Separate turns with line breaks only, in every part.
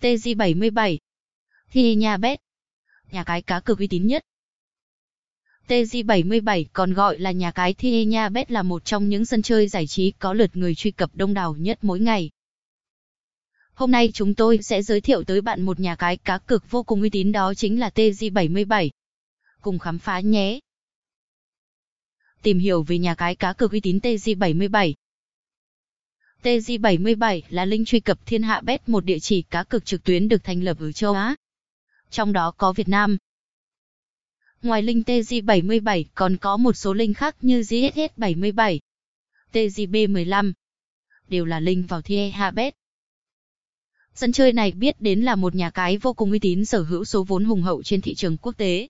TG77 Thì nhà Bet Nhà cái cá cược uy tín nhất TG77 còn gọi là nhà cái Thi Nha Bet là một trong những sân chơi giải trí có lượt người truy cập đông đảo nhất mỗi ngày. Hôm nay chúng tôi sẽ giới thiệu tới bạn một nhà cái cá cược vô cùng uy tín đó chính là TG77. Cùng khám phá nhé! Tìm hiểu về nhà cái cá cược uy tín TG77. TG77 là link truy cập thiên hạ bet một địa chỉ cá cược trực tuyến được thành lập ở châu Á. Trong đó có Việt Nam. Ngoài link TG77 còn có một số link khác như GSS77, TGB15. Đều là link vào thiên hạ bet. Sân chơi này biết đến là một nhà cái vô cùng uy tín sở hữu số vốn hùng hậu trên thị trường quốc tế.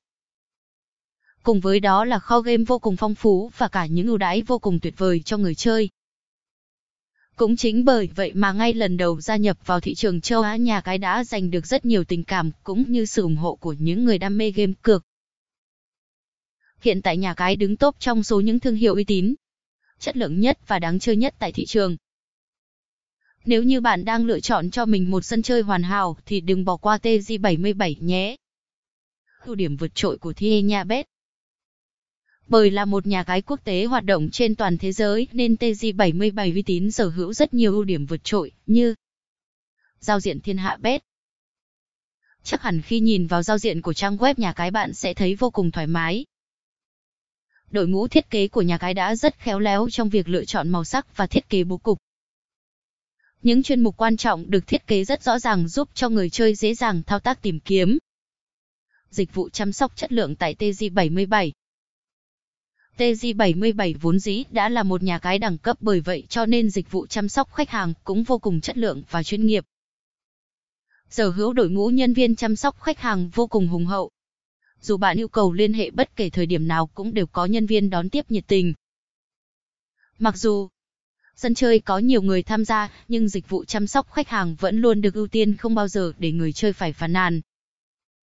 Cùng với đó là kho game vô cùng phong phú và cả những ưu đãi vô cùng tuyệt vời cho người chơi. Cũng chính bởi vậy mà ngay lần đầu gia nhập vào thị trường châu Á nhà cái đã giành được rất nhiều tình cảm cũng như sự ủng hộ của những người đam mê game cược. Hiện tại nhà cái đứng top trong số những thương hiệu uy tín, chất lượng nhất và đáng chơi nhất tại thị trường. Nếu như bạn đang lựa chọn cho mình một sân chơi hoàn hảo thì đừng bỏ qua TG77 nhé. Ưu điểm vượt trội của Thie Nha Bet bởi là một nhà cái quốc tế hoạt động trên toàn thế giới, nên TG77 uy tín sở hữu rất nhiều ưu điểm vượt trội, như giao diện thiên hạ bét. Chắc hẳn khi nhìn vào giao diện của trang web nhà cái bạn sẽ thấy vô cùng thoải mái. Đội ngũ thiết kế của nhà cái đã rất khéo léo trong việc lựa chọn màu sắc và thiết kế bố cục. Những chuyên mục quan trọng được thiết kế rất rõ ràng giúp cho người chơi dễ dàng thao tác tìm kiếm. Dịch vụ chăm sóc chất lượng tại TG77 TG77 vốn dĩ đã là một nhà cái đẳng cấp bởi vậy cho nên dịch vụ chăm sóc khách hàng cũng vô cùng chất lượng và chuyên nghiệp. Sở hữu đội ngũ nhân viên chăm sóc khách hàng vô cùng hùng hậu. Dù bạn yêu cầu liên hệ bất kể thời điểm nào cũng đều có nhân viên đón tiếp nhiệt tình. Mặc dù sân chơi có nhiều người tham gia, nhưng dịch vụ chăm sóc khách hàng vẫn luôn được ưu tiên không bao giờ để người chơi phải phàn nàn.